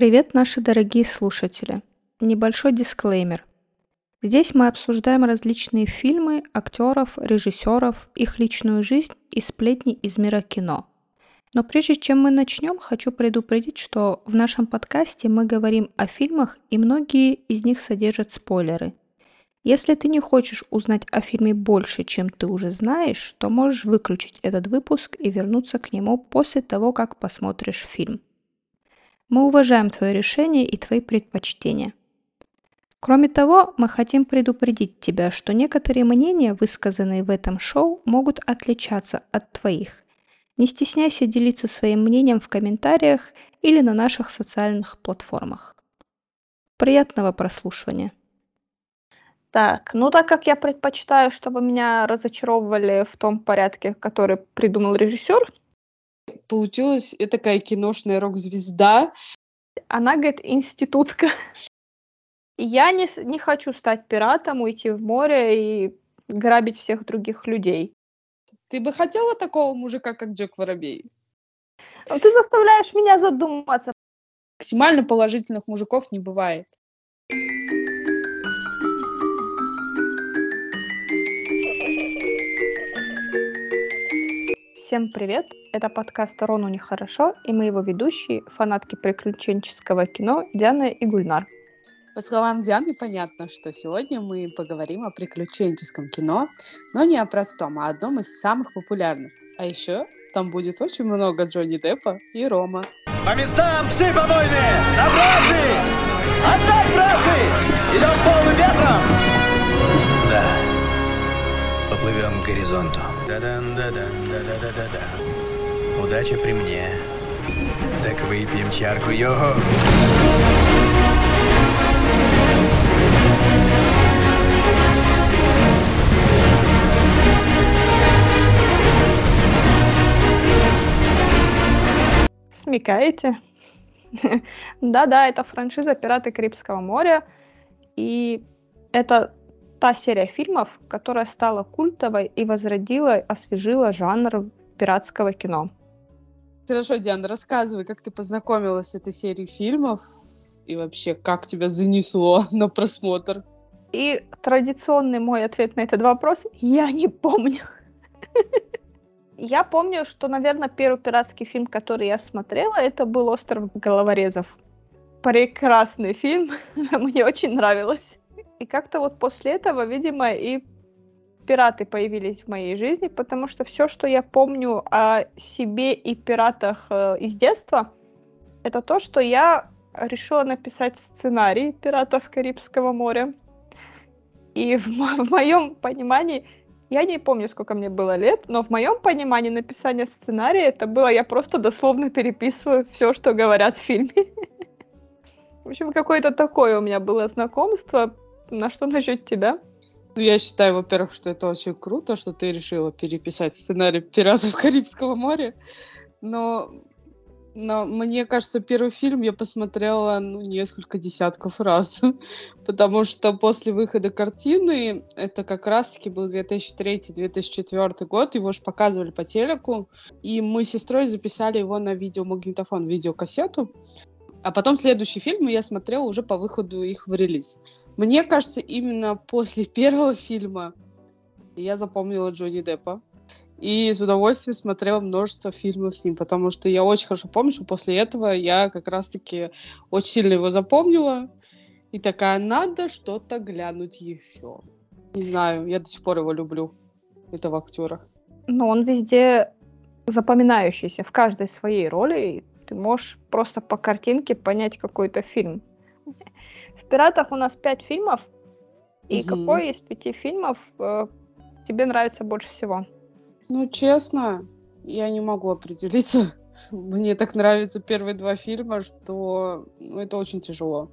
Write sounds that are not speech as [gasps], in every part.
Привет, наши дорогие слушатели! Небольшой дисклеймер. Здесь мы обсуждаем различные фильмы, актеров, режиссеров, их личную жизнь и сплетни из мира кино. Но прежде чем мы начнем, хочу предупредить, что в нашем подкасте мы говорим о фильмах, и многие из них содержат спойлеры. Если ты не хочешь узнать о фильме больше, чем ты уже знаешь, то можешь выключить этот выпуск и вернуться к нему после того, как посмотришь фильм. Мы уважаем твое решение и твои предпочтения. Кроме того, мы хотим предупредить тебя, что некоторые мнения, высказанные в этом шоу, могут отличаться от твоих. Не стесняйся делиться своим мнением в комментариях или на наших социальных платформах. Приятного прослушивания! Так, ну так как я предпочитаю, чтобы меня разочаровывали в том порядке, который придумал режиссер, получилась такая киношная рок-звезда. Она, говорит, институтка. Я не, не хочу стать пиратом, уйти в море и грабить всех других людей. Ты бы хотела такого мужика, как Джек Воробей? Ну, ты заставляешь меня задуматься. Максимально положительных мужиков не бывает. Всем привет! Это подкаст «Рону нехорошо» и мы его ведущие, фанатки приключенческого кино Диана и Гульнар. По словам Дианы, понятно, что сегодня мы поговорим о приключенческом кино, но не о простом, а о одном из самых популярных. А еще там будет очень много Джонни Деппа и Рома. По местам все помойные! На бразы! Отдать бразы! Идем полным ветром! Да. Поплывем к горизонту. Да-дан-да-дан-да-да-да-да. Удача при мне. Так выпьем чарку його. Смекаете? [laughs] Да-да, это франшиза «Пираты Карибского моря». И это та серия фильмов, которая стала культовой и возродила, освежила жанр пиратского кино. Хорошо, Диана, рассказывай, как ты познакомилась с этой серией фильмов и вообще, как тебя занесло [laughs] на просмотр? И традиционный мой ответ на этот вопрос – я не помню. [laughs] Я помню, что, наверное, первый пиратский фильм, который я смотрела, это был «Остров головорезов». Прекрасный фильм, [laughs] мне очень нравилось. И как-то вот после этого, видимо, и пираты появились в моей жизни, потому что все, что я помню о себе и пиратах э, из детства, это то, что я решила написать сценарий пиратов Карибского моря. И в, мо- в моем понимании, я не помню, сколько мне было лет, но в моем понимании написание сценария это было, я просто дословно переписываю все, что говорят в фильме. [laughs] В общем, какое-то такое у меня было знакомство. На что насчет тебя? Ну, я считаю, во-первых, что это очень круто, что ты решила переписать сценарий «Пиратов Карибского моря». Но, но мне кажется, первый фильм я посмотрела ну, несколько десятков раз. [laughs] Потому что после выхода картины, это как раз-таки был 2003-2004 год, его же показывали по телеку. И мы с сестрой записали его на видеомагнитофон, видеокассету. А потом следующий фильм я смотрела уже по выходу их в релиз. Мне кажется, именно после первого фильма я запомнила Джонни Деппа. И с удовольствием смотрела множество фильмов с ним, потому что я очень хорошо помню, что после этого я как раз-таки очень сильно его запомнила. И такая, надо что-то глянуть еще. Не знаю, я до сих пор его люблю, этого актера. Но он везде запоминающийся в каждой своей роли. Ты можешь просто по картинке понять какой-то фильм. В «Пиратах» у нас пять фильмов. И Мгм. какой из пяти фильмов э, тебе нравится больше всего? Ну, честно, я не могу определиться. [laughs] Мне так нравятся первые два фильма, что ну, это очень тяжело.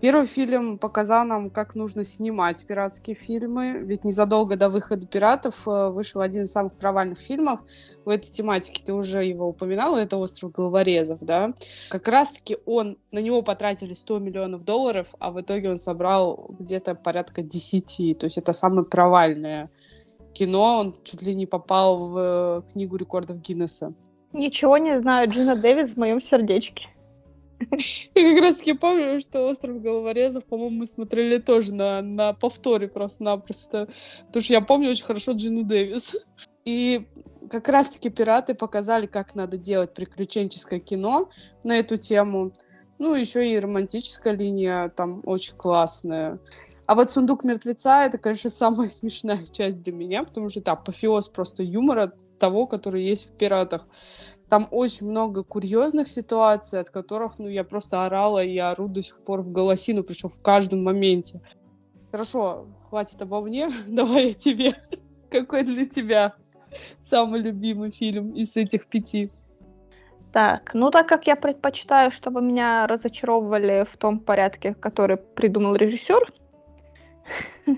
Первый фильм показал нам, как нужно снимать пиратские фильмы, ведь незадолго до выхода «Пиратов» э, вышел один из самых провальных фильмов в этой тематике. Ты уже его упоминала, это «Остров головорезов», да? Как раз-таки он, на него потратили 100 миллионов долларов, а в итоге он собрал где-то порядка 10. То есть это самое провальное кино, он чуть ли не попал в э, книгу рекордов Гиннесса. Ничего не знаю, Джина Дэвис в моем сердечке. [laughs] Я как раз таки помню, что «Остров головорезов», по-моему, мы смотрели тоже на, на повторе просто-напросто. Потому что я помню очень хорошо Джину Дэвис. И как раз-таки «Пираты» показали, как надо делать приключенческое кино на эту тему. Ну, еще и романтическая линия там очень классная. А вот «Сундук мертвеца» — это, конечно, самая смешная [laughs] часть для меня, потому что это апофеоз просто юмора того, который есть в «Пиратах». Там очень много курьезных ситуаций, от которых, ну, я просто орала и ору до сих пор в голосину, причем в каждом моменте. Хорошо, хватит обо мне, [laughs] давай я тебе. [laughs] Какой для тебя самый любимый фильм из этих пяти? Так, ну так как я предпочитаю, чтобы меня разочаровывали в том порядке, который придумал режиссер, [laughs]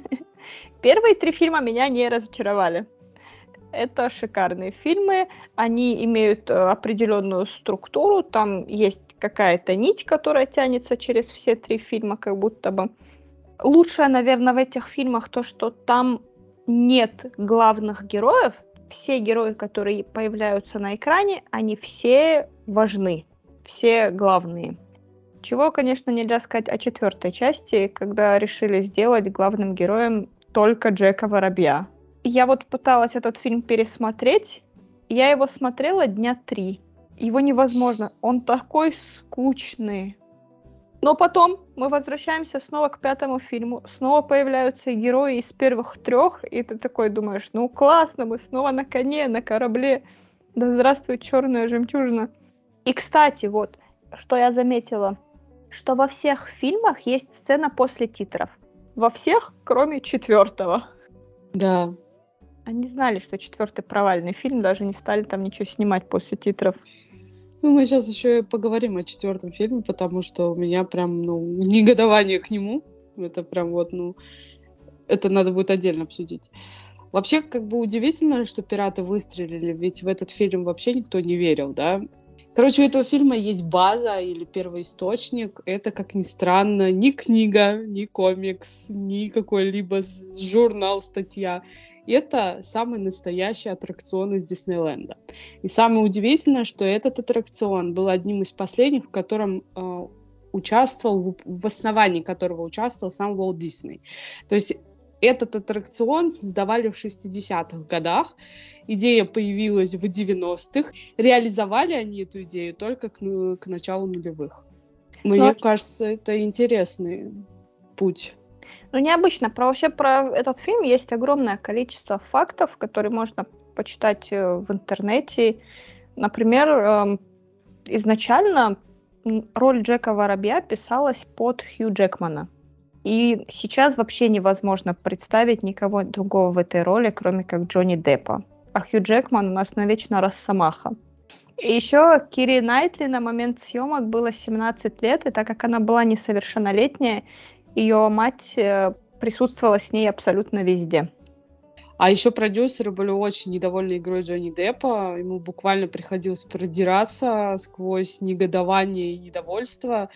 первые три фильма меня не разочаровали. Это шикарные фильмы, они имеют э, определенную структуру, там есть какая-то нить, которая тянется через все три фильма, как будто бы. Лучшее, наверное, в этих фильмах то, что там нет главных героев, все герои, которые появляются на экране, они все важны, все главные. Чего, конечно, нельзя сказать о четвертой части, когда решили сделать главным героем только Джека Воробья. Я вот пыталась этот фильм пересмотреть, я его смотрела дня три. Его невозможно, он такой скучный. Но потом мы возвращаемся снова к пятому фильму. Снова появляются герои из первых трех, и ты такой думаешь, ну классно, мы снова на коне, на корабле. Да здравствует черная жемчужина. И, кстати, вот, что я заметила, что во всех фильмах есть сцена после титров. Во всех, кроме четвертого. Да. Они знали, что четвертый провальный фильм, даже не стали там ничего снимать после титров. Ну, мы сейчас еще поговорим о четвертом фильме, потому что у меня прям, ну, негодование к нему. Это прям вот, ну, это надо будет отдельно обсудить. Вообще, как бы удивительно, что пираты выстрелили, ведь в этот фильм вообще никто не верил, да? Короче, у этого фильма есть база или первоисточник. Это, как ни странно, ни книга, ни комикс, ни какой-либо журнал, статья. Это самый настоящий аттракцион из Диснейленда. И самое удивительное, что этот аттракцион был одним из последних, в котором э, участвовал, в, в основании которого участвовал сам Уолт Дисней. То есть этот аттракцион создавали в 60-х годах, идея появилась в 90-х, реализовали они эту идею только к, ну, к началу нулевых. Мне ну, кажется, это интересный путь. Ну, необычно. Про, вообще про этот фильм есть огромное количество фактов, которые можно почитать э, в интернете. Например, эм, изначально роль Джека Воробья писалась под Хью Джекмана. И сейчас вообще невозможно представить никого другого в этой роли, кроме как Джонни Деппа. А Хью Джекман у нас навечно Росомаха. И еще Кири Найтли на момент съемок было 17 лет, и так как она была несовершеннолетняя, ее мать э, присутствовала с ней абсолютно везде. А еще продюсеры были очень недовольны игрой Джонни Деппа. Ему буквально приходилось продираться сквозь негодование и недовольство.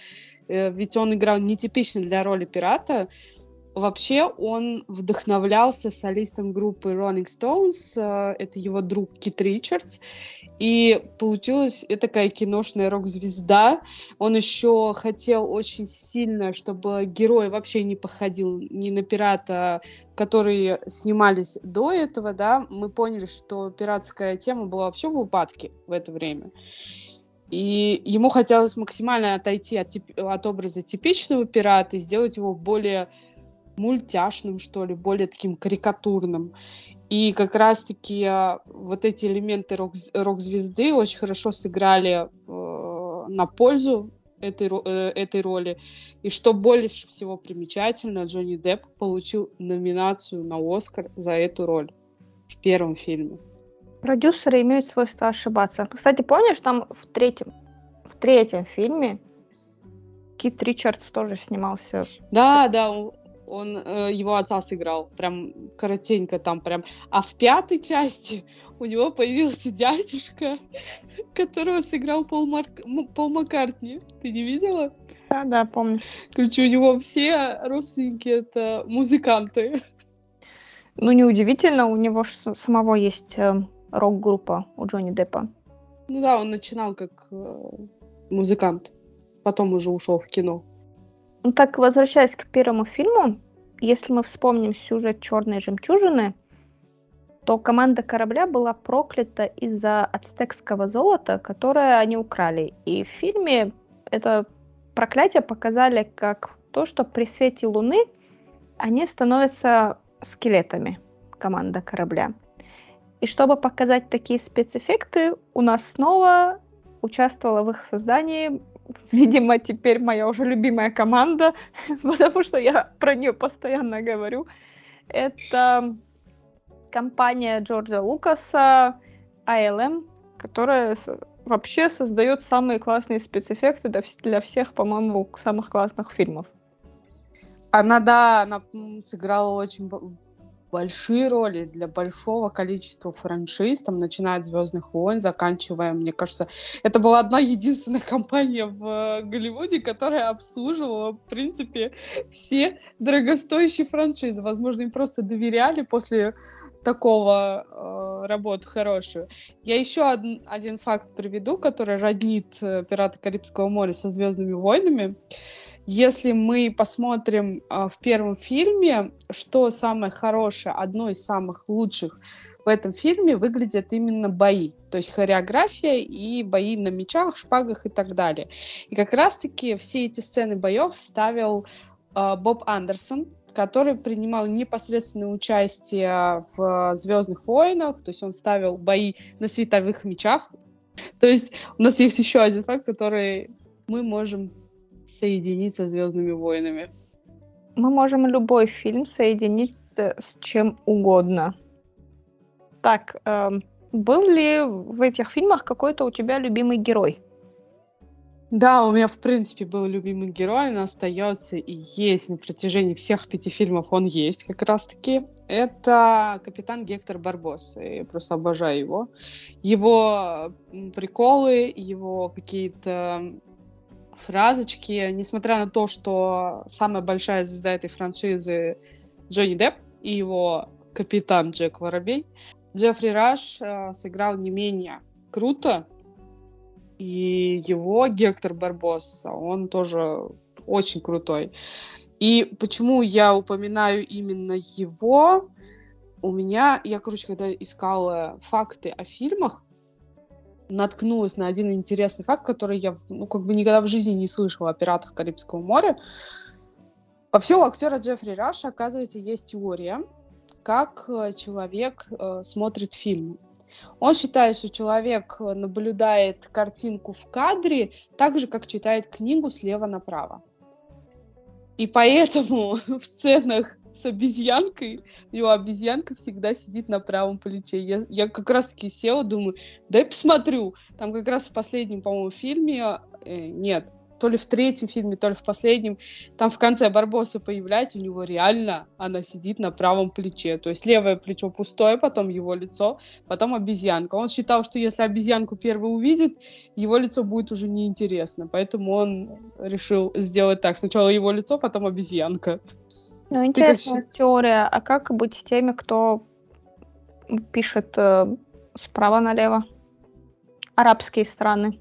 Э, ведь он играл нетипично для роли пирата. Вообще он вдохновлялся солистом группы Rolling Stones, э, это его друг Кит Ричардс, и получилась такая киношная рок-звезда. Он еще хотел очень сильно, чтобы герой вообще не походил ни на пирата, которые снимались до этого, да. Мы поняли, что пиратская тема была вообще в упадке в это время. И ему хотелось максимально отойти от, тип- от образа типичного пирата и сделать его более мультяшным, что ли, более таким карикатурным. И как раз-таки а, вот эти элементы рок- рок-звезды очень хорошо сыграли э, на пользу этой, э, этой роли. И что больше всего примечательно, Джонни Депп получил номинацию на Оскар за эту роль в первом фильме. Продюсеры имеют свойство ошибаться. Кстати, помнишь, там в третьем, в третьем фильме Кит Ричардс тоже снимался. Да, да, он э, его отца сыграл, прям коротенько там прям. А в пятой части у него появился дядюшка, [laughs] которого сыграл Пол, Марк... Пол Маккартни. Ты не видела? Да, да, помню. Короче, у него все родственники это музыканты. [laughs] Ну, неудивительно, у него же самого есть э, рок-группа у Джонни Деппа. Ну да, он начинал как э, музыкант. потом уже ушел в кино. Ну так, возвращаясь к первому фильму, если мы вспомним сюжет «Черной жемчужины», то команда корабля была проклята из-за ацтекского золота, которое они украли. И в фильме это проклятие показали как то, что при свете луны они становятся скелетами, команда корабля. И чтобы показать такие спецэффекты, у нас снова участвовала в их создании, видимо, теперь моя уже любимая команда, [laughs] потому что я про нее постоянно говорю. Это компания Джорджа Лукаса ALM, которая вообще создает самые классные спецэффекты для всех, по-моему, самых классных фильмов. Она, да, она сыграла очень большие роли для большого количества франшиз, там, начиная от «Звездных войн», заканчивая, мне кажется, это была одна единственная [laughs] компания в Голливуде, которая обслуживала, в принципе, все дорогостоящие франшизы. Возможно, им просто доверяли после такого э, работу хорошую. Я еще од- один факт приведу, который роднит э, «Пираты Карибского моря» со «Звездными войнами». Если мы посмотрим э, в первом фильме, что самое хорошее, одно из самых лучших в этом фильме выглядят именно бои. То есть хореография и бои на мечах, шпагах и так далее. И как раз-таки все эти сцены боев ставил э, Боб Андерсон, который принимал непосредственное участие в Звездных войнах, то есть он ставил бои на световых мечах. То есть у нас есть еще один факт, который мы можем соединить со Звездными войнами. Мы можем любой фильм соединить э, с чем угодно. Так, эм, был ли в этих фильмах какой-то у тебя любимый герой? Да, у меня, в принципе, был любимый герой, он остается и есть на протяжении всех пяти фильмов, он есть как раз-таки. Это капитан Гектор Барбос. Я просто обожаю его. Его приколы, его какие-то фразочки, несмотря на то, что самая большая звезда этой франшизы Джонни Депп и его капитан Джек Воробей, Джеффри Раш э, сыграл не менее круто, и его Гектор Барбосса, он тоже очень крутой. И почему я упоминаю именно его? У меня, я, короче, когда искала факты о фильмах, наткнулась на один интересный факт, который я, ну, как бы никогда в жизни не слышала о пиратах Карибского моря. Вообще у актера Джеффри Раша, оказывается, есть теория, как э, человек э, смотрит фильмы. Он считает, что человек э, наблюдает картинку в кадре так же, как читает книгу слева направо. И поэтому [laughs] в сценах с обезьянкой, у обезьянка всегда сидит на правом плече. Я, я как раз-таки села, думаю, дай посмотрю. Там как раз в последнем, по-моему, фильме, э, нет, то ли в третьем фильме, то ли в последнем, там в конце Барбоса появляется, у него реально она сидит на правом плече. То есть левое плечо пустое, потом его лицо, потом обезьянка. Он считал, что если обезьянку первый увидит, его лицо будет уже неинтересно. Поэтому он решил сделать так. Сначала его лицо, потом обезьянка. Ну, интересная как... теория. А как быть с теми, кто пишет э, справа налево? Арабские страны.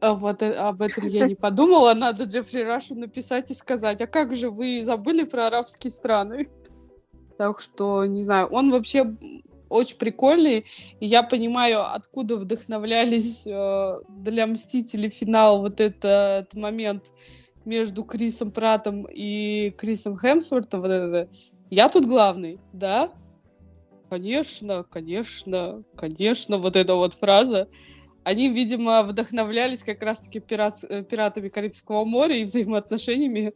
А вот э, об этом я не подумала. Надо Джеффри Рашу написать и сказать, а как же вы забыли про арабские страны? Так что, не знаю, он вообще очень прикольный. И я понимаю, откуда вдохновлялись э, для Мстителей финал вот этот момент между Крисом Пратом и Крисом Хемсвортом. Вот это. Я тут главный, да? Конечно, конечно, конечно, вот эта вот фраза они, видимо, вдохновлялись как раз-таки пират, э, пиратами Карибского моря и взаимоотношениями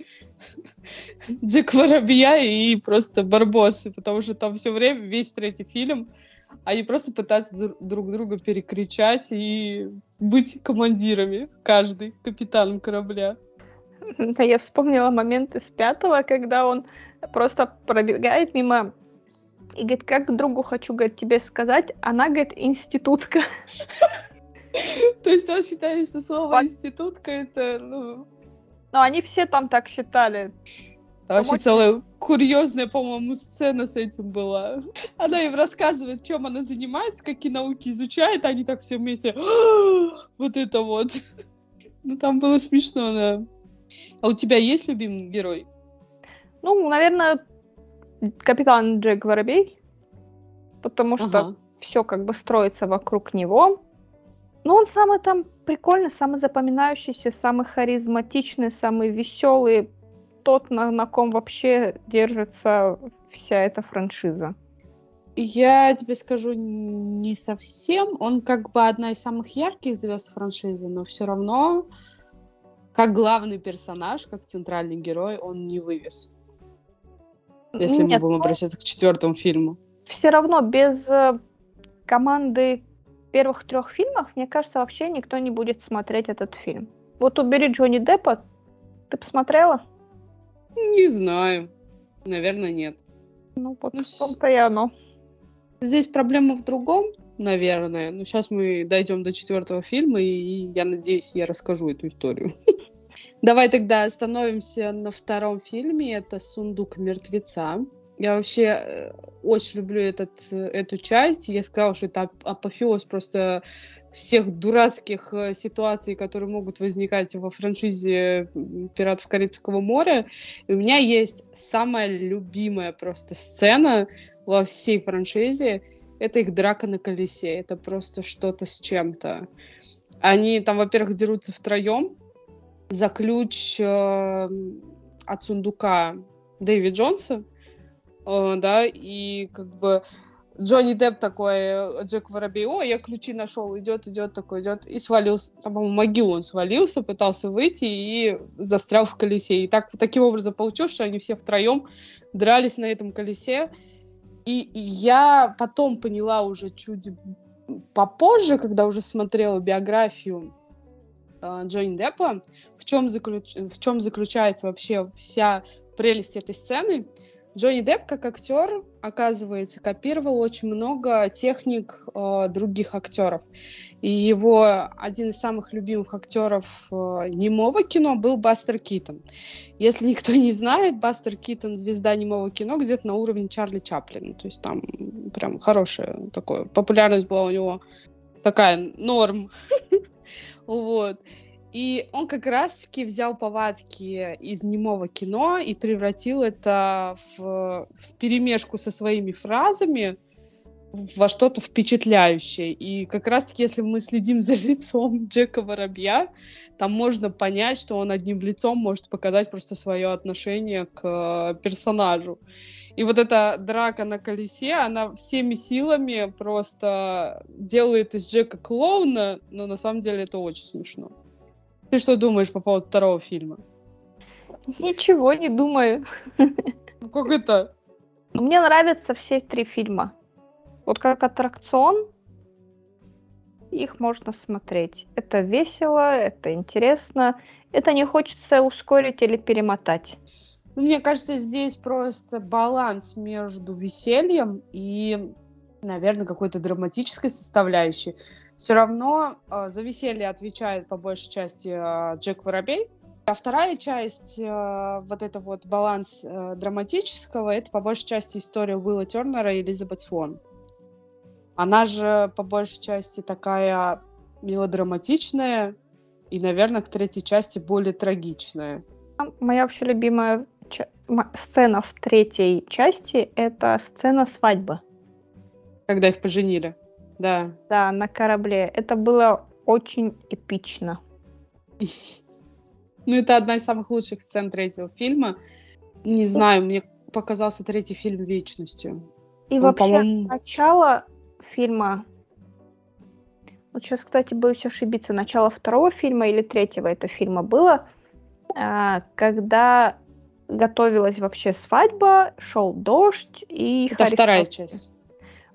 [laughs] Джек Воробья и просто Барбосы, потому что там все время, весь третий фильм, они просто пытаются друг друга перекричать и быть командирами, каждый, капитаном корабля. [laughs] Я вспомнила момент из пятого, когда он просто пробегает мимо и говорит, как другу хочу, говорит, тебе сказать, она, говорит, институтка. [laughs] То есть он считает, что слово институтка это, ну... Ну, они все там так считали. Там вообще целая курьезная, по-моему, сцена с этим была. Она им рассказывает, чем она занимается, какие науки изучает, а они так все вместе [gasps] вот это вот. [laughs] Ну, там было смешно, да. А у тебя есть любимый герой? Ну, наверное, капитан Джек Воробей, потому что Ага. все как бы строится вокруг него. Но он самый там прикольный, самый запоминающийся, самый харизматичный, самый веселый, тот, на, на ком вообще держится вся эта франшиза. Я тебе скажу, не совсем. Он как бы одна из самых ярких звезд франшизы, но все равно, как главный персонаж, как центральный герой, он не вывез. Если мы Нет, будем обращаться к четвертому фильму. все равно без э, команды первых трех фильмов, мне кажется, вообще никто не будет смотреть этот фильм. Вот убери Джонни Деппа, ты посмотрела? Не знаю. Наверное, нет. Ну, вот Ну, в том-то и оно. Здесь проблема в другом, наверное. Ну, сейчас мы дойдем до четвертого фильма, и я надеюсь, я расскажу эту историю. [laughs] Давай тогда остановимся на втором фильме. Это «Сундук мертвеца». Я вообще э, очень люблю этот, э, эту часть. Я сказала, что это ап- апофеоз просто всех дурацких э, ситуаций, которые могут возникать во франшизе «Пиратов Карибского моря». И у меня есть самая любимая просто сцена во всей франшизе. Это их драка на колесе. Это просто что-то с чем-то. Они там, во-первых, дерутся втроем за ключ э, от сундука Дэви Джонса, э, да, и как бы Джонни Депп такой, э, Джек Воробей, о, я ключи нашел, идет, идет, такой идет, и свалился, там, по-моему, могилу он свалился, пытался выйти и застрял в колесе. И так, таким образом получилось, что они все втроем дрались на этом колесе. И я потом поняла уже чуть попозже, когда уже смотрела биографию Джонни Деппа, в чем, заключ... в чем заключается вообще вся прелесть этой сцены. Джонни Депп как актер, оказывается, копировал очень много техник э, других актеров. И его один из самых любимых актеров э, немого кино был Бастер Китон. Если никто не знает, Бастер Китон звезда немого кино где-то на уровне Чарли Чаплина. То есть там прям хорошая такое. Популярность была у него такая норм. [laughs] Вот. И он как раз-таки взял повадки из немого кино и превратил это в, в перемешку со своими фразами во что-то впечатляющее. И как раз-таки, если мы следим за [laughs] лицом Джека Воробья, там можно понять, что он одним лицом может показать просто свое отношение к персонажу. И вот эта драка на колесе, она всеми силами просто делает из Джека клоуна, но на самом деле это очень смешно. Ты что думаешь по поводу второго фильма? Ничего не думаю. Ну как это? Мне нравятся все три фильма. Вот как аттракцион, их можно смотреть. Это весело, это интересно. Это не хочется ускорить или перемотать. Мне кажется, здесь просто баланс между весельем и, наверное, какой-то драматической составляющей. Все равно э, за веселье отвечает по большей части э, Джек Воробей. А вторая часть, э, вот это вот баланс э, драматического, это по большей части история Уилла Тернера и Элизабет Свон. Она же по большей части такая мелодраматичная и, наверное, к третьей части более трагичная. Моя вообще любимая сцена в третьей части — это сцена свадьбы. Когда их поженили. Да. Да, на корабле. Это было очень эпично. [laughs] Ну, это одна из самых лучших сцен третьего фильма. Не знаю, мне показался третий фильм вечностью. И Он, вообще, начало фильма... Вот сейчас, кстати, боюсь ошибиться. Начало второго фильма или третьего это фильма было, а, когда готовилась вообще свадьба, шел дождь и... Это вторая часть.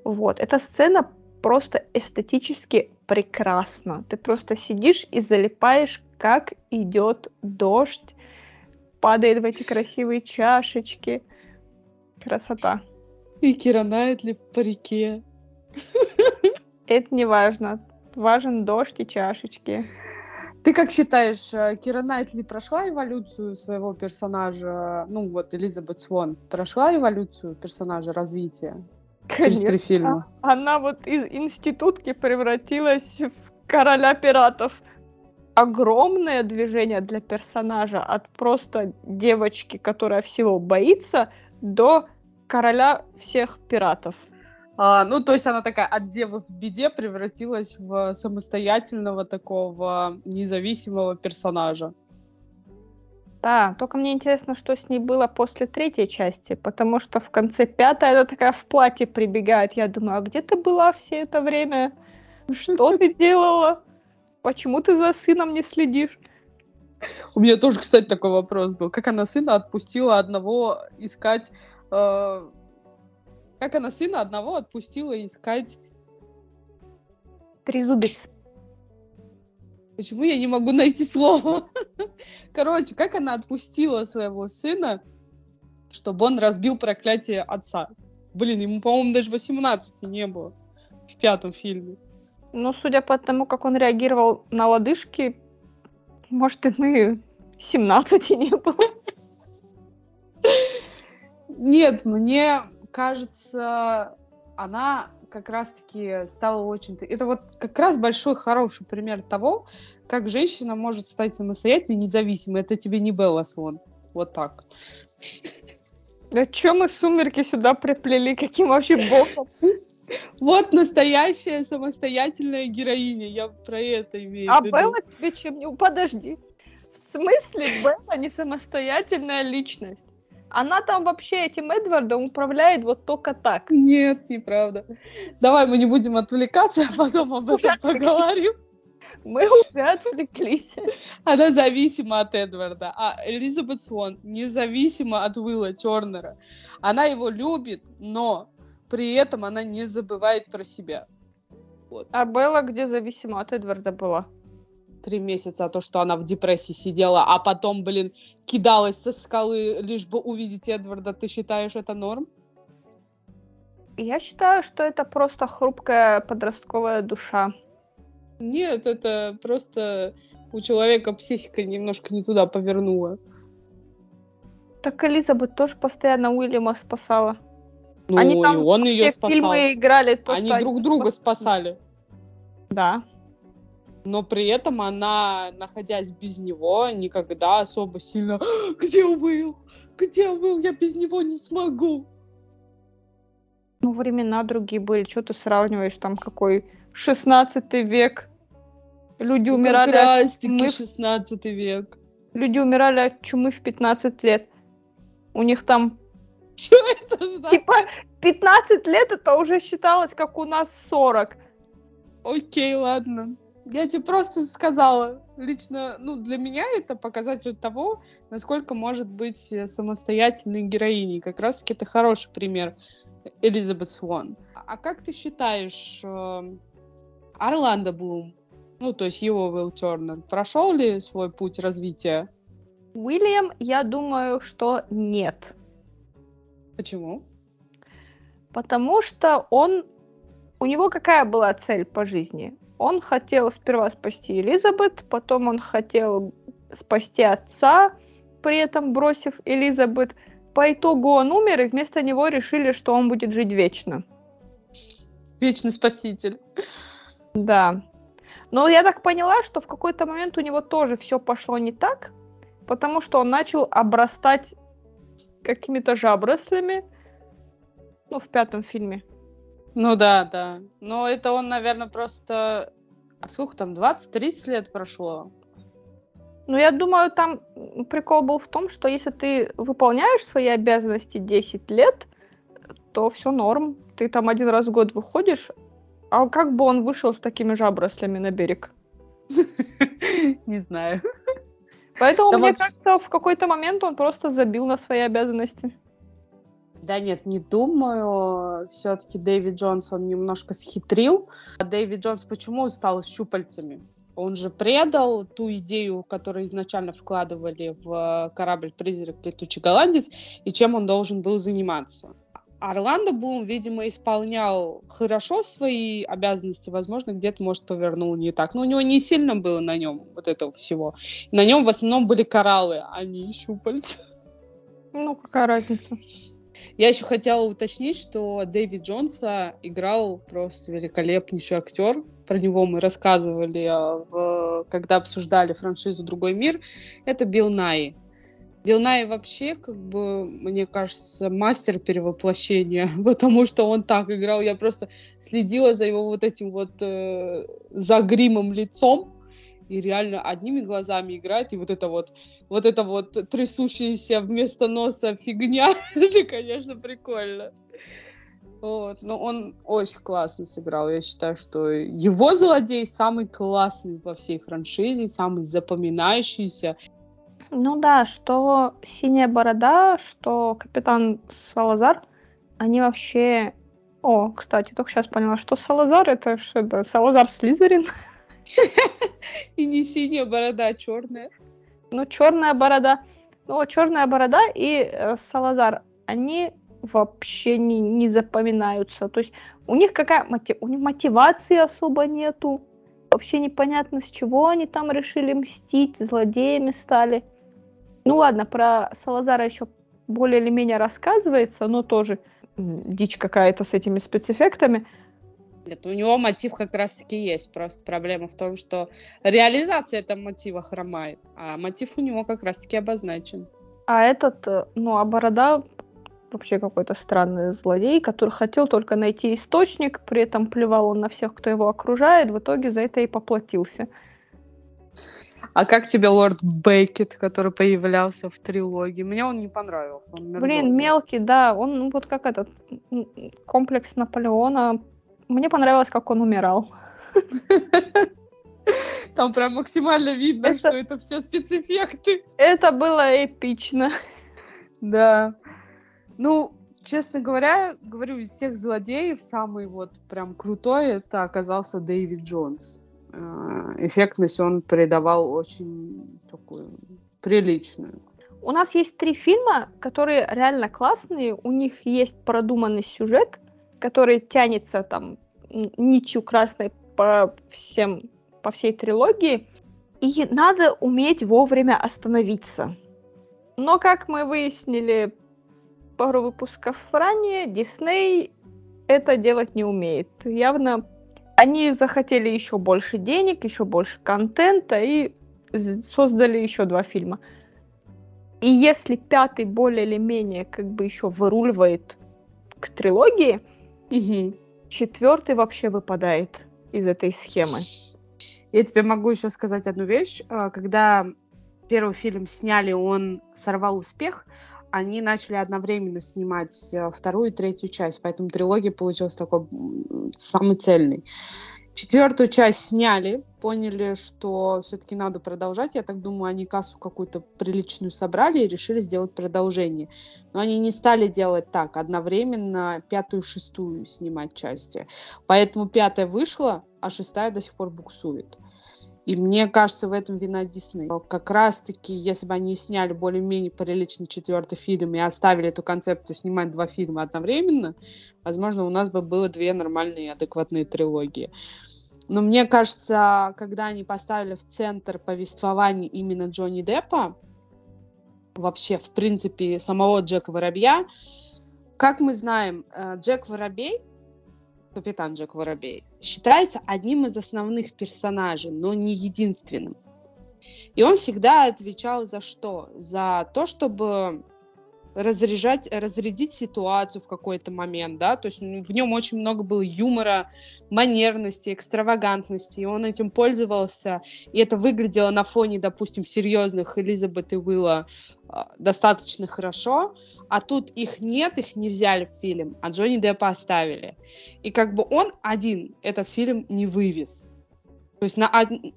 Вот, эта сцена просто эстетически прекрасна. Ты просто сидишь и залипаешь, как идет дождь, падает в эти красивые чашечки. Красота. И Кира Найтли в парике. Это не важно. Важен дождь и чашечки. Ты как считаешь, э, Кира Найтли прошла эволюцию своего персонажа? Ну, вот Элизабет Свон прошла эволюцию персонажа, развития? Через три фильма. Она вот из институтки превратилась в короля пиратов. огромное движение для персонажа от просто девочки, которая всего боится, до короля всех пиратов. А, ну, то есть она такая от девы в беде превратилась в самостоятельного такого независимого персонажа. Да, только мне интересно, что с ней было после третьей части, потому что в конце пятой она такая в платье прибегает. Я думаю, а где ты была все это время? Что ты [laughs] делала? Почему ты за сыном не следишь? У меня тоже, кстати, такой вопрос был. Как она сына отпустила одного искать... Э, как она сына одного отпустила искать... Трезубец. Почему я не могу найти слово? [laughs] Короче, как она отпустила своего сына, чтобы он разбил проклятие отца? Блин, ему, по-моему, даже 18 не было в пятом фильме. Ну, судя по тому, как он реагировал на лодыжки, может, и 17 не было. [laughs] Нет, мне кажется, она как раз-таки стала очень... Это вот как раз большой хороший пример того, как женщина может стать самостоятельной, независимой. Это тебе не Белла Свон. Вот так. Да что мы сумерки сюда приплели? Каким вообще боком? Вот настоящая самостоятельная героиня. Я про это имею а в виду. А Белла тебе чем не... Подожди. В смысле Белла не самостоятельная личность? Она там вообще этим Эдвардом управляет вот только так. Нет, неправда. Давай мы не будем отвлекаться, а потом об этом поговорим. Мы уже отвлеклись. Она зависима от Эдварда, а Элизабет Свон независима от Уилла Тернера. Она его любит, но при этом она не забывает про себя. Вот. А Белла где зависима от Эдварда была? Три месяца, а то, что она в депрессии сидела, а потом, блин, кидалась со скалы, лишь бы увидеть Эдварда, ты считаешь это норм? Я считаю, что это просто хрупкая подростковая душа. Нет, это просто у человека психика немножко не туда повернула. Так Элизабет тоже постоянно Уильяма спасала. Ну, Они там и он ее спасал. фильмы играли то, Они друг друга спасали. Да но при этом она, находясь без него, никогда особо сильно «А, «Где Уилл? Где Уилл? Я без него не смогу!» Ну, времена другие были. Что ты сравниваешь? Там какой 16 век. Люди умирали как раз таки чумы... 16 век. Люди умирали от чумы в 15 лет. У них там... Что это значит? Типа 15 лет это уже считалось, как у нас 40. Окей, ладно. Я тебе просто сказала, лично, ну, для меня это показатель того, насколько может быть э, самостоятельной героиней. Как раз-таки это хороший пример Элизабет Свон. А как ты считаешь, э, Орландо Блум, ну, то есть его Уилл Тернер, прошел ли свой путь развития? Уильям, я думаю, что нет. Почему? Потому что он... У него какая была цель по жизни? Он хотел сперва спасти Элизабет, потом он хотел спасти отца, при этом бросив Элизабет. По итогу он умер, и вместо него решили, что он будет жить вечно. Вечный спаситель. Да. Но я так поняла, что в какой-то момент у него тоже все пошло не так, потому что он начал обрастать какими-то жаброслями, ну, в пятом фильме. Ну да, да. Но это он, наверное, просто... А сколько там, 20-30 лет прошло? Ну, я думаю, там прикол был в том, что если ты выполняешь свои обязанности 10 лет, то все норм. Ты там один раз в год выходишь, а как бы он вышел с такими жаброслями на берег? [laughs] Не знаю. Поэтому, мне кажется, в какой-то момент он просто забил на свои обязанности. Да нет, не думаю. Все-таки Дэвид Джонс, он немножко схитрил. А Дэвид Джонс почему стал щупальцами? Он же предал ту идею, которую изначально вкладывали в корабль-призрак «Летучий голландец», и чем он должен был заниматься. Орландо Блум, видимо, исполнял хорошо свои обязанности, возможно, где-то, может, повернул не так. Но у него не сильно было на нем вот этого всего. На нем в основном были кораллы, а не щупальца. Ну, какая разница? Я еще хотела уточнить, что Дэвид Джонса играл просто великолепнейший актер, про него мы рассказывали, а, когда обсуждали франшизу «Другой мир», это Билл Най. Билл Най вообще, как бы, мне кажется, мастер перевоплощения, [laughs] потому что он так играл. Я просто следила за его вот этим вот э, загримом лицом, и реально одними глазами играет, и вот это вот, вот это вот трясущаяся вместо носа фигня, [laughs] это, конечно, прикольно. Вот, но он очень классно сыграл. Я считаю, что его злодей самый классный во всей франшизе, самый запоминающийся. Ну да, что Синяя Борода, что Капитан Салазар, они вообще... О, кстати, только сейчас поняла, что Салазар это что это? Салазар Слизерин. [laughs] И не синяя борода, а черная. Ну, черная борода. Ну, черная борода и э, Салазар, они вообще не, не запоминаются. То есть у них какая мотив... у них мотивации особо нету. Вообще непонятно, с чего они там решили мстить, злодеями стали. Ну ладно, про Салазара еще более или менее рассказывается, но тоже дичь какая-то с этими спецэффектами. Нет, у него мотив как раз-таки есть. Просто проблема в том, что реализация этого мотива хромает, а мотив у него как раз-таки обозначен. А этот, э, ну, а борода вообще какой-то странный злодей, который хотел только найти источник, при этом плевал он на всех, кто его окружает, в итоге за это и поплатился. А как тебе лорд Бейкет, который появлялся в трилогии? Мне он не понравился. Он Блин, мелкий, да. Он ну, вот как этот комплекс Наполеона. Мне понравилось, как он умирал. [laughs] Там прям максимально видно, это... что это все спецэффекты. Это было эпично. Да. Ну, честно говоря, говорю, из всех злодеев самый вот прям крутой это оказался Дэвид Джонс. Э, эффектность он придавал очень такую приличную. У нас есть три фильма, которые реально классные, у них есть продуманный сюжет, который тянется там нитью красной по всем, по всей трилогии, и надо уметь вовремя остановиться. Но, как мы выяснили пару выпусков ранее Дисней это делать не умеет. Явно они захотели еще больше денег, еще больше контента и создали еще два фильма. И если пятый более или менее как бы еще выруливает к трилогии, угу. четвертый вообще выпадает из этой схемы. Я тебе могу еще сказать одну вещь. А, когда первый фильм сняли, он сорвал успех, они начали одновременно снимать э, вторую и третью часть, поэтому трилогия получилась такой самый цельный. Четвертую часть сняли, поняли, что все-таки надо продолжать. Я так думаю, они кассу какую-то приличную собрали и решили сделать продолжение. Но они не стали делать так, одновременно пятую и шестую снимать части. Поэтому пятая вышла, а шестая до сих пор буксует. И мне кажется, в этом вина Дисней. Как раз-таки, если бы они сняли более-менее приличный четвертый фильм и оставили эту концепцию снимать два фильма одновременно, возможно, у нас бы было две нормальные адекватные трилогии. Но мне кажется, когда они поставили в центр повествования именно Джонни Деппа, вообще, в принципе, самого Джека Воробья, как мы знаем, э, Джек Воробей капитан Джек Воробей, считается одним из основных персонажей, но не единственным. И он всегда отвечал за что? За то, чтобы разряжать, разрядить ситуацию в какой-то момент, да, то есть ну, в нем очень много было юмора, манерности, экстравагантности, и он этим пользовался, и это выглядело на фоне, допустим, серьезных Элизабет и Уилла а, достаточно хорошо, а тут их нет, их не взяли в фильм, а Джонни Деппа оставили. И как бы он один этот фильм не вывез. То есть на,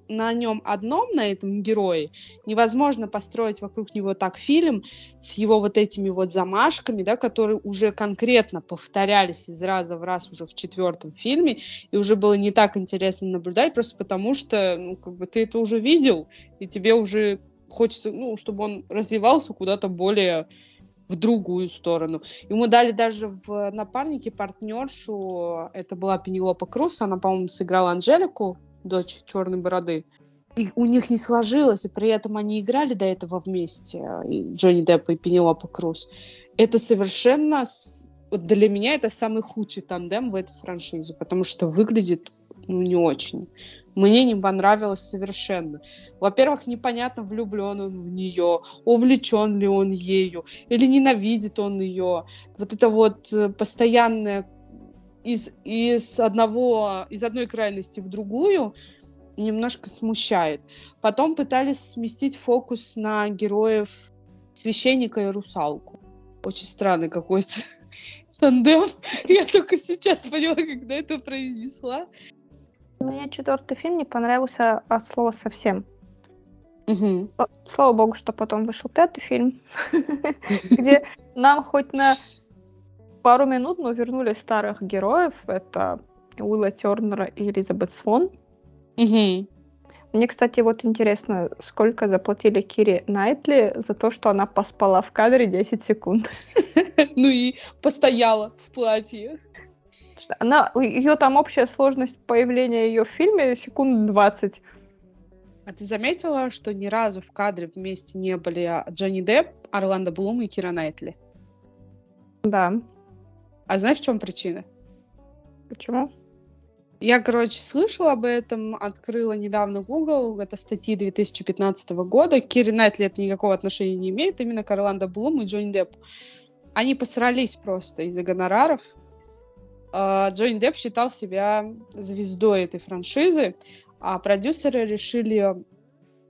на нем одном, на этом герое, невозможно построить вокруг него так фильм с его вот этими вот замашками, да, которые уже конкретно повторялись из раза в раз уже в четвертом фильме, и уже было не так интересно наблюдать, просто потому что, ну, как бы ты это уже видел, и тебе уже хочется, ну, чтобы он развивался куда-то более в другую сторону. Ему дали даже в напарнике партнершу, это была Пенелопа Круз, она, по-моему, сыграла Анжелику, дочь Черной Бороды. И у них не сложилось, и при этом они играли до этого вместе, и Джонни Депп и Пенелопа Круз. Это совершенно... Вот для меня это самый худший тандем в этой франшизе, потому что выглядит ну, не очень. Мне не понравилось совершенно. Во-первых, непонятно, влюблен он в нее, увлечен ли он ею, или ненавидит он ее. Вот это вот э, постоянное из, из одного, из одной крайности в другую немножко смущает. Потом пытались сместить фокус на героев священника и русалку. Очень странный какой-то [laughs] тандем. Я только сейчас поняла, когда это произнесла. Мне четвертый фильм не понравился от слова совсем. Угу. Слава богу, что потом вышел пятый фильм, [laughs] где нам хоть на пару минут, но вернули старых героев. Это Уилла Тернера и Элизабет Свон. Угу. Мне, кстати, вот интересно, сколько заплатили Кире Найтли за то, что она поспала в кадре 10 секунд. [laughs] Ну и постояла в платье. Она, ее там общая сложность появления ее в фильме секунд 20. А ты заметила, что ни разу в кадре вместе не были Джонни Депп, Орландо Блум и Кира Найтли? Да. А знаешь, в чем причина? Почему? Я, короче, слышала об этом, открыла недавно Google, это статьи 2015 года. Кири Найтли это никакого отношения не имеет, именно к Орландо Блум и Джонни Деппу. Они посрались просто из-за гонораров. А, Джонни Депп считал себя звездой этой франшизы, а продюсеры решили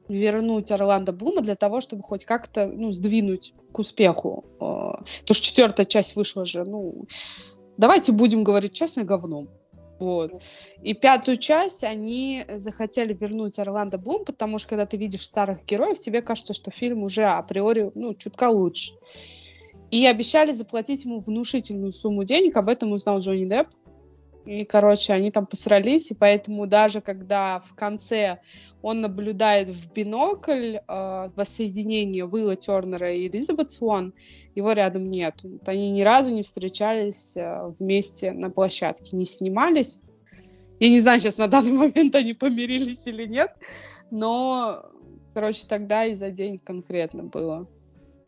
вернуть Орландо Блума для того, чтобы хоть как-то ну, сдвинуть к успеху. А, потому что четвертая часть вышла же, ну, давайте будем говорить честно, говном. Вот. И пятую часть они захотели вернуть Орландо Блум, потому что когда ты видишь старых героев, тебе кажется, что фильм уже априори, ну, чутка лучше. И обещали заплатить ему внушительную сумму денег, об этом узнал Джонни Депп. И, короче, они там посрались, и поэтому даже когда в конце он наблюдает в бинокль э, воссоединение Уилла Тернера и Элизабет Свон, его рядом нет. Вот они ни разу не встречались э, вместе на площадке, не снимались. Я не знаю, сейчас на данный [laughs] момент они помирились или нет, но, короче, тогда и за день конкретно было.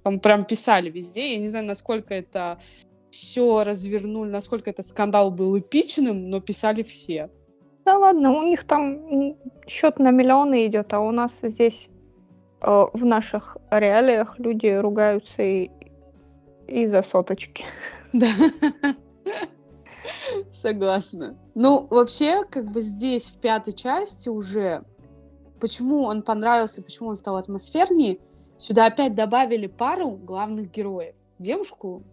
Там прям писали везде. Я не знаю, насколько это все развернули, насколько этот скандал был эпичным, но писали все. Да ладно, у них там счет на миллионы идет, а у нас здесь э, в наших реалиях люди ругаются и из-за соточки. Да. Согласна. Ну, вообще, как бы здесь, в пятой части уже, почему он понравился, почему он стал атмосфернее, Сюда опять добавили пару главных героев. Девушку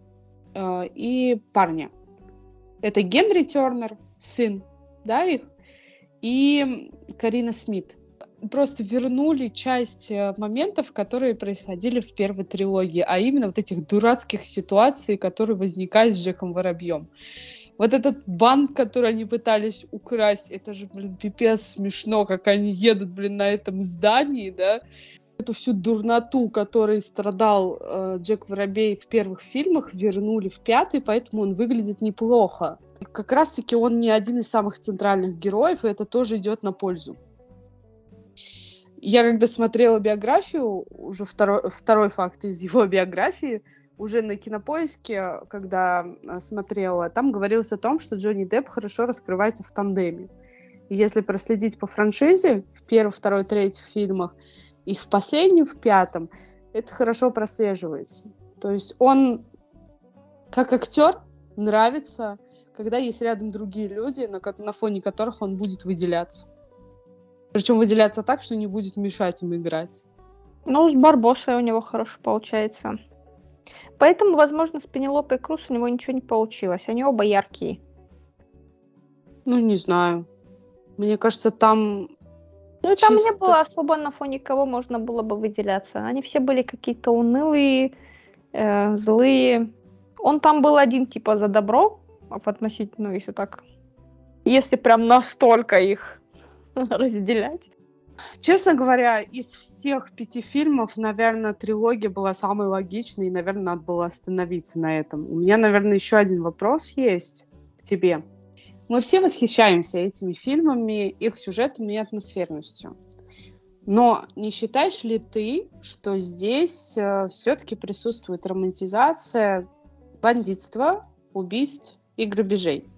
э, и парня. Это Генри Тернер, сын, да, их, и Карина Смит. Просто вернули часть э, моментов, которые происходили в первой трилогии, а именно вот этих дурацких ситуаций, которые возникают с Джеком Воробьем. Вот этот банк, который они пытались украсть, это же, блин, пипец смешно, как они едут, блин, на этом здании, да, эту всю дурноту, которой страдал э, Джек Воробей в первых фильмах, вернули в пятый, поэтому он выглядит неплохо. Как раз-таки он не один из самых центральных героев, и это тоже идет на пользу. Я когда смотрела биографию, уже второй, второй факт из его [laughs] биографии, уже на кинопоиске, когда э, смотрела, там говорилось о том, что Джонни Депп хорошо раскрывается в тандеме. И если проследить по франшизе в первом, второй, третьих фильмах, и в последнем, в пятом, это хорошо прослеживается. То есть он, как актер, нравится, когда есть рядом другие люди, на, на фоне которых он будет выделяться. Причем выделяться так, что не будет мешать им играть. Ну, с Барбосой у него хорошо получается. Поэтому, возможно, с Пенелопой Круз у него ничего не получилось. Они оба яркие. Ну, не знаю. Мне кажется, там ну, и там не было особо на фоне кого можно было бы выделяться. Они все были какие-то унылые, э, злые. Он там был один типа за добро, относительно, ну, если так, если прям настолько их [laughs] разделять. Честно говоря, из всех пяти фильмов, наверное, трилогия была самой логичной, и, наверное, надо было остановиться на этом. У меня, наверное, еще один вопрос есть к тебе. Мы все восхищаемся этими фильмами, их сюжетом и атмосферностью. Но не считаешь ли ты, что здесь э, все-таки присутствует романтизация бандитства, убийств и грабежей?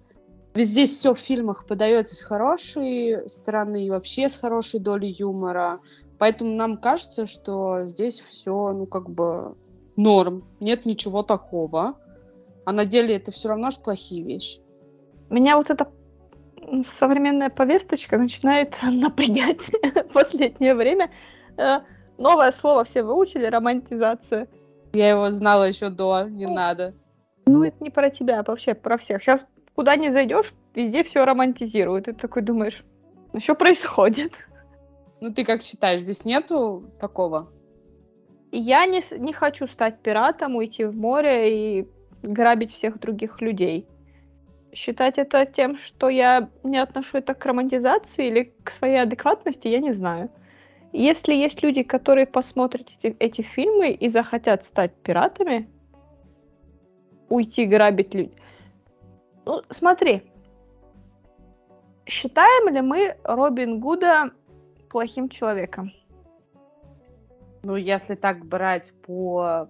Ведь здесь все в фильмах подается с хорошей стороны и вообще с хорошей долей юмора. Поэтому нам кажется, что здесь все, ну, как бы норм. Нет ничего такого. А на деле это все равно же плохие вещи. Меня вот эта современная повесточка начинает [laughs] напрягать в последнее время. Э, новое слово все выучили, романтизация. Я его знала еще до, не ну, надо. Ну, это не про тебя, а вообще про всех. Сейчас куда не зайдешь, везде все романтизируют. И ты такой думаешь, ну что происходит? Ну ты как считаешь, здесь нету такого? Я не, не хочу стать пиратом, уйти в море и грабить всех других людей. Считать это тем, что я не отношу это к романтизации или к своей адекватности, я не знаю. Если есть люди, которые посмотрят эти, эти фильмы и захотят стать пиратами, уйти грабить людей, ну, смотри, считаем ли мы Робин Гуда плохим человеком? Ну, если так брать по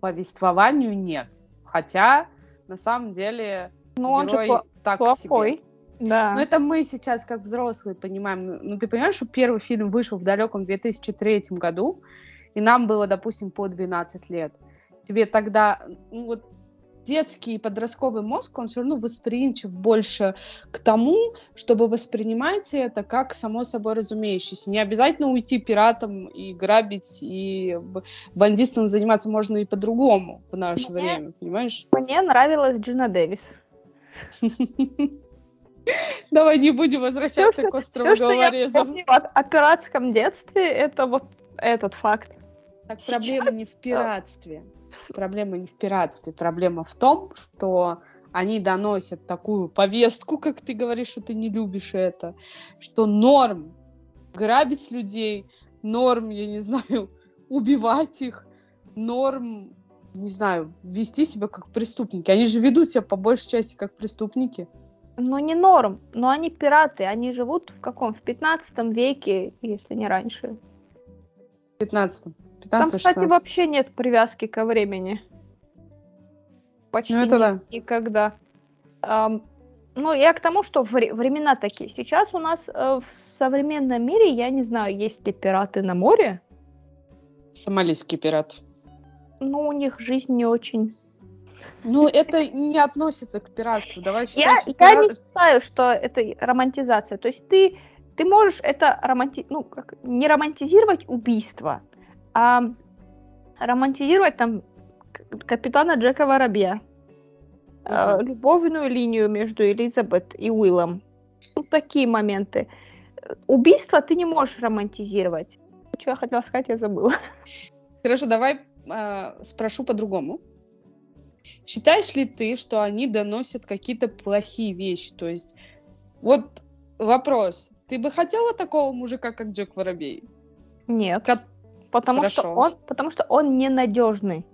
повествованию, нет. Хотя, на самом деле, ну, он же пл- так плохой. Себе. Да. Но это мы сейчас, как взрослые, понимаем. Ну, ну, ты понимаешь, что первый фильм вышел в далеком 2003 году, и нам было, допустим, по 12 лет. Тебе тогда, ну вот детский и подростковый мозг, он все равно восприимчив больше к тому, чтобы воспринимать это как само собой разумеющееся. Не обязательно уйти пиратом и грабить, и бандитством заниматься можно и по-другому в наше мне, время, понимаешь? Мне нравилась Джина Дэвис. Давай не будем возвращаться все, к острову все. Что я о пиратском детстве, это вот этот факт. Так Сейчас... проблема не в пиратстве проблема не в пиратстве, проблема в том, что они доносят такую повестку, как ты говоришь, что ты не любишь это, что норм грабить людей, норм, я не знаю, убивать их, норм, не знаю, вести себя как преступники. Они же ведут себя по большей части как преступники. Ну, не норм, но они пираты, они живут в каком? В 15 веке, если не раньше. В 15 там, кстати, вообще нет привязки ко времени. Почти ну, это да. никогда. Um, ну, я к тому, что вре- времена такие. Сейчас у нас э, в современном мире, я не знаю, есть ли пираты на море. Сомалийский пират. Ну, у них жизнь не очень. Ну, это не относится к пиратству. Давай считать, я, я пират... не считаю, что это романтизация. То есть ты, ты можешь это романти... ну, как, не романтизировать убийство, а романтизировать там капитана Джека Воробья, mm-hmm. любовную линию между Элизабет и Уиллом. Ну, такие моменты. Убийство ты не можешь романтизировать. Что я хотела сказать, я забыла. Хорошо, давай э, спрошу по-другому. Считаешь ли ты, что они доносят какие-то плохие вещи? То есть, вот вопрос. Ты бы хотела такого мужика, как Джек Воробей? Нет. Ко- Потому Хорошо. что он, потому что он ненадежный.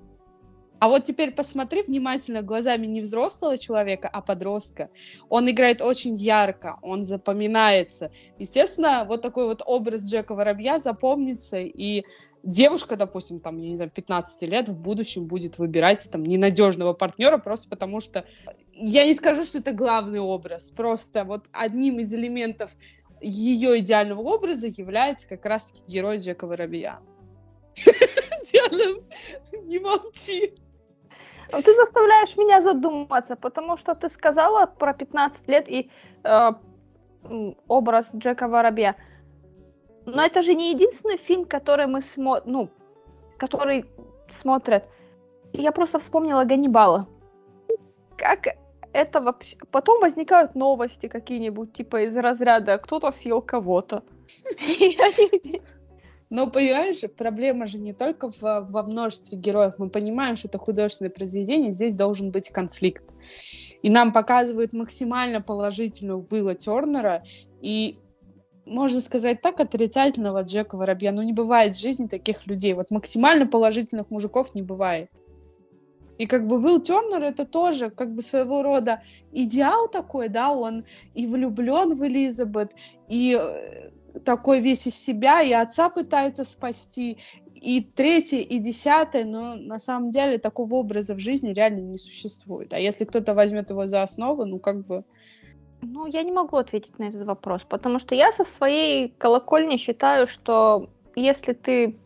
А вот теперь посмотри внимательно глазами не взрослого человека, а подростка. Он играет очень ярко, он запоминается. Естественно, вот такой вот образ Джека Воробья запомнится, и девушка, допустим, там, я не знаю, 15 лет в будущем будет выбирать там ненадежного партнера просто потому что я не скажу, что это главный образ, просто вот одним из элементов ее идеального образа является как раз герой Джека Воробья. [laughs] Диана, не молчи. Ну, ты заставляешь меня задуматься, потому что ты сказала про 15 лет и э, образ Джека Воробья. Но это же не единственный фильм, который мы смотрим, ну, который смотрят. Я просто вспомнила Ганнибала. Как это вообще... Потом возникают новости какие-нибудь, типа из разряда «кто-то съел кого-то». Но, понимаешь, проблема же не только в, во множестве героев. Мы понимаем, что это художественное произведение, здесь должен быть конфликт. И нам показывают максимально положительную Уилла Тернера и, можно сказать так, отрицательного Джека Воробья. Ну, не бывает в жизни таких людей. Вот максимально положительных мужиков не бывает. И как бы Уилл Тернер это тоже как бы своего рода идеал такой, да, он и влюблен в Элизабет, и э, такой весь из себя, и отца пытается спасти, и третье, и десятое, но на самом деле такого образа в жизни реально не существует. А если кто-то возьмет его за основу, ну как бы Ну, я не могу ответить на этот вопрос, потому что я со своей колокольни считаю, что если ты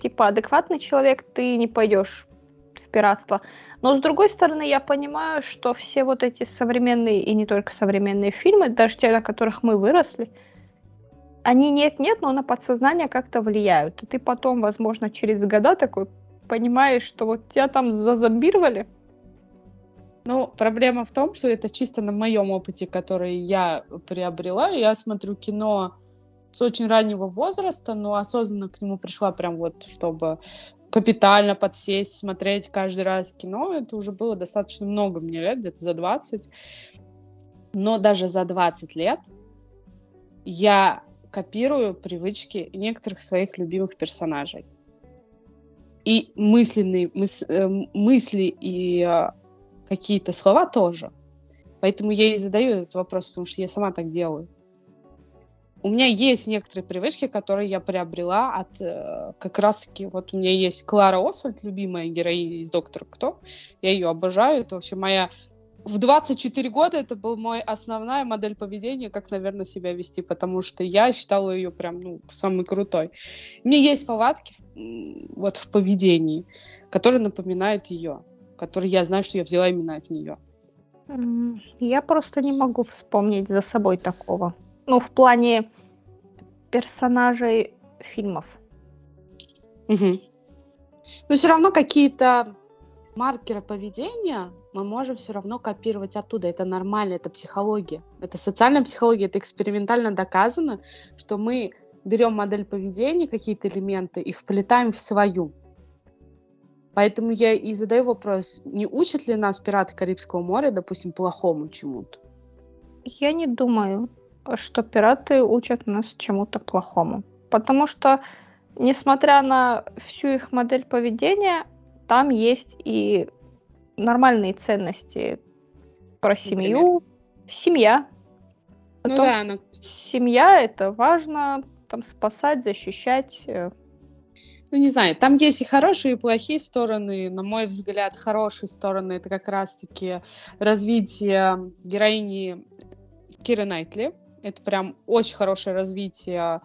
типа адекватный человек, ты не пойдешь в пиратство. Но с другой стороны, я понимаю, что все вот эти современные и не только современные фильмы, даже те, на которых мы выросли, они нет-нет, но на подсознание как-то влияют. И ты потом, возможно, через года такой понимаешь, что вот тебя там зазомбировали. Ну, проблема в том, что это чисто на моем опыте, который я приобрела. Я смотрю кино с очень раннего возраста, но осознанно к нему пришла прям вот, чтобы капитально подсесть, смотреть каждый раз кино. Это уже было достаточно много мне лет, где-то за 20. Но даже за 20 лет я копирую привычки некоторых своих любимых персонажей. И мысленные мыс, э, мысли и э, какие-то слова тоже. Поэтому я и задаю этот вопрос, потому что я сама так делаю у меня есть некоторые привычки, которые я приобрела от э, как раз-таки вот у меня есть Клара Освальд, любимая героиня из Доктора Кто. Я ее обожаю. Это вообще моя в 24 года это была моя основная модель поведения, как, наверное, себя вести, потому что я считала ее прям, ну, самой крутой. У меня есть повадки вот в поведении, которые напоминают ее, которые я знаю, что я взяла именно от нее. Я просто не могу вспомнить за собой такого. Ну, в плане персонажей фильмов. Угу. Но все равно какие-то маркеры поведения мы можем все равно копировать оттуда. Это нормально, это психология. Это социальная психология, это экспериментально доказано, что мы берем модель поведения, какие-то элементы, и вплетаем в свою. Поэтому я и задаю вопрос, не учат ли нас пираты Карибского моря, допустим, плохому чему-то? Я не думаю что пираты учат нас чему-то плохому. Потому что, несмотря на всю их модель поведения, там есть и нормальные ценности про семью. Например? Семья. Ну да, она... Семья это важно, там спасать, защищать. Ну, не знаю, там есть и хорошие, и плохие стороны. На мой взгляд, хорошие стороны это как раз-таки развитие героини Киры Найтли. Это прям очень хорошее развитие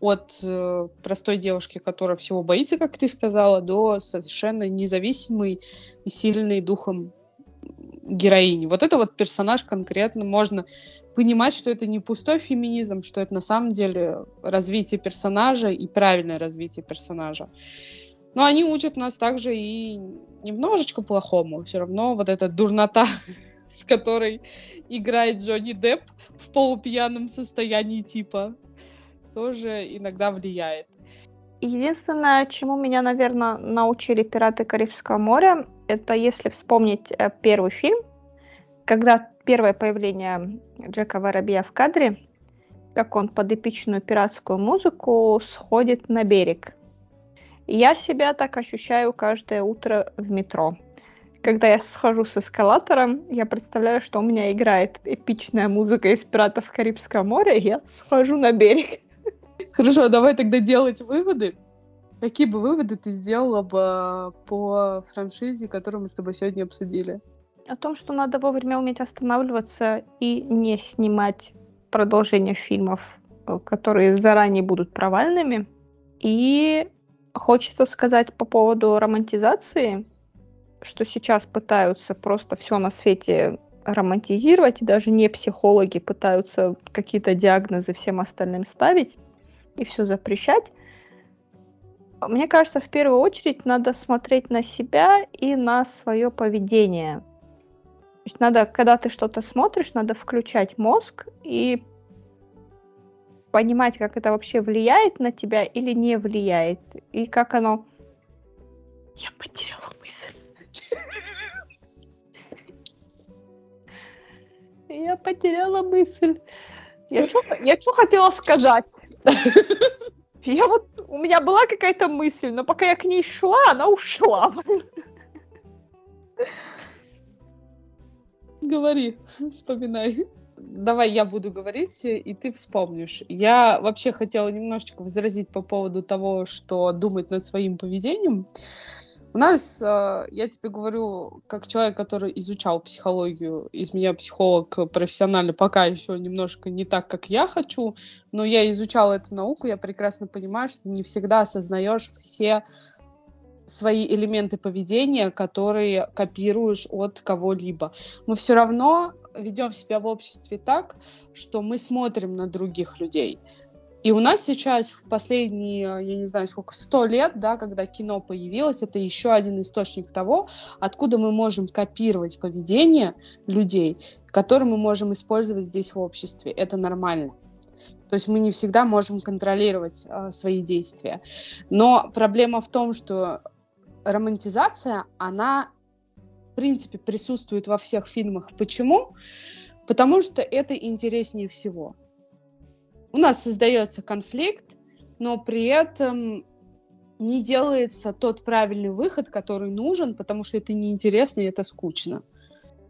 от э, простой девушки, которая всего боится, как ты сказала, до совершенно независимой и сильной духом героини. Вот это вот персонаж конкретно можно понимать, что это не пустой феминизм, что это на самом деле развитие персонажа и правильное развитие персонажа. Но они учат нас также и немножечко плохому. Все равно вот эта дурнота [laughs] с которой играет Джонни Депп в полупьяном состоянии типа, тоже иногда влияет. Единственное, чему меня, наверное, научили «Пираты Карибского моря», это если вспомнить э, первый фильм, когда первое появление Джека Воробья в кадре, как он под эпичную пиратскую музыку сходит на берег. Я себя так ощущаю каждое утро в метро когда я схожу с эскалатором, я представляю, что у меня играет эпичная музыка из «Пиратов Карибского моря», и я схожу на берег. Хорошо, давай тогда делать выводы. Какие бы выводы ты сделала бы по франшизе, которую мы с тобой сегодня обсудили? О том, что надо вовремя уметь останавливаться и не снимать продолжение фильмов, э, которые заранее будут провальными. И хочется сказать по поводу романтизации что сейчас пытаются просто все на свете романтизировать, и даже не психологи пытаются какие-то диагнозы всем остальным ставить и все запрещать. Мне кажется, в первую очередь надо смотреть на себя и на свое поведение. То есть надо, когда ты что-то смотришь, надо включать мозг и понимать, как это вообще влияет на тебя или не влияет, и как оно... Я потеряла мысль. Я потеряла мысль. Я что хотела сказать? [laughs] Я вот, у меня была какая-то мысль, но пока я к ней шла, она ушла. [laughs] Говори, вспоминай. Давай я буду говорить, и ты вспомнишь. Я вообще хотела немножечко возразить по поводу того, что думать над своим поведением. У нас, э, я тебе говорю, как человек, который изучал психологию, из меня психолог профессионально пока еще немножко не так, как я хочу, но я изучала эту науку, я прекрасно понимаю, что не всегда осознаешь все свои элементы поведения, которые копируешь от кого-либо. Мы все равно ведем себя в обществе так, что мы смотрим на других людей. И у нас сейчас в последние, я не знаю, сколько, сто лет, да, когда кино появилось, это еще один источник того, откуда мы можем копировать поведение людей, которые мы можем использовать здесь в обществе. Это нормально. То есть мы не всегда можем контролировать э, свои действия. Но проблема в том, что романтизация, она, в принципе, присутствует во всех фильмах. Почему? Потому что это интереснее всего у нас создается конфликт, но при этом не делается тот правильный выход, который нужен, потому что это неинтересно и это скучно.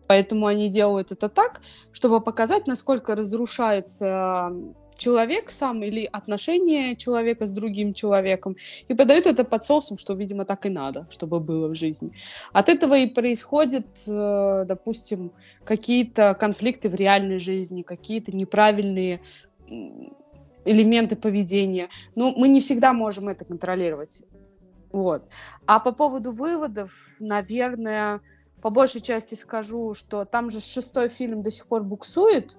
Поэтому они делают это так, чтобы показать, насколько разрушается человек сам или отношения человека с другим человеком, и подают это под соусом, что, видимо, так и надо, чтобы было в жизни. От этого и происходят, э, допустим, какие-то конфликты в реальной жизни, какие-то неправильные элементы поведения. Но мы не всегда можем это контролировать. Вот. А по поводу выводов, наверное, по большей части скажу, что там же шестой фильм до сих пор буксует,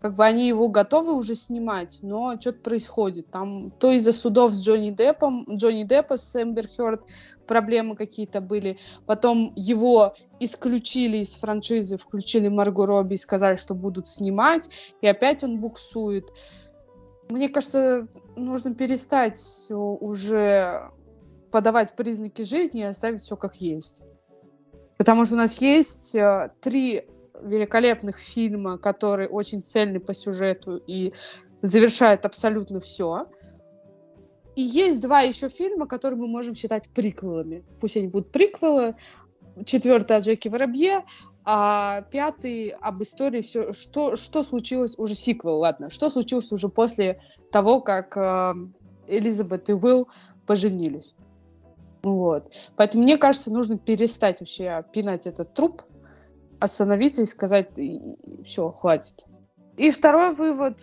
как бы они его готовы уже снимать, но что-то происходит. Там то из-за судов с Джонни Деппом, Джонни Деппа с Эмбер Хёрд проблемы какие-то были. Потом его исключили из франшизы, включили Марго Робби и сказали, что будут снимать, и опять он буксует. Мне кажется, нужно перестать уже подавать признаки жизни и оставить все как есть. Потому что у нас есть э, три великолепных фильма, которые очень цельны по сюжету и завершают абсолютно все. И есть два еще фильма, которые мы можем считать приквелами. Пусть они будут приквелы. Четвертый о Джеки Воробье, а пятый об истории все, что, что случилось, уже сиквел, ладно, что случилось уже после того, как э, Элизабет и Уилл поженились. Вот. Поэтому мне кажется, нужно перестать вообще пинать этот труп, остановиться и сказать, все, хватит. И второй вывод,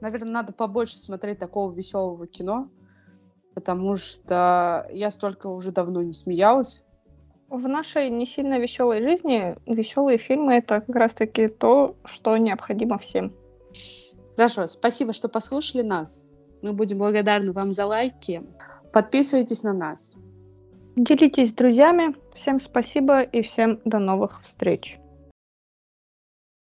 наверное, надо побольше смотреть такого веселого кино, потому что я столько уже давно не смеялась. В нашей не сильно веселой жизни веселые фильмы это как раз-таки то, что необходимо всем. Хорошо, спасибо, что послушали нас. Мы будем благодарны вам за лайки. Подписывайтесь на нас. Делитесь с друзьями. Всем спасибо и всем до новых встреч.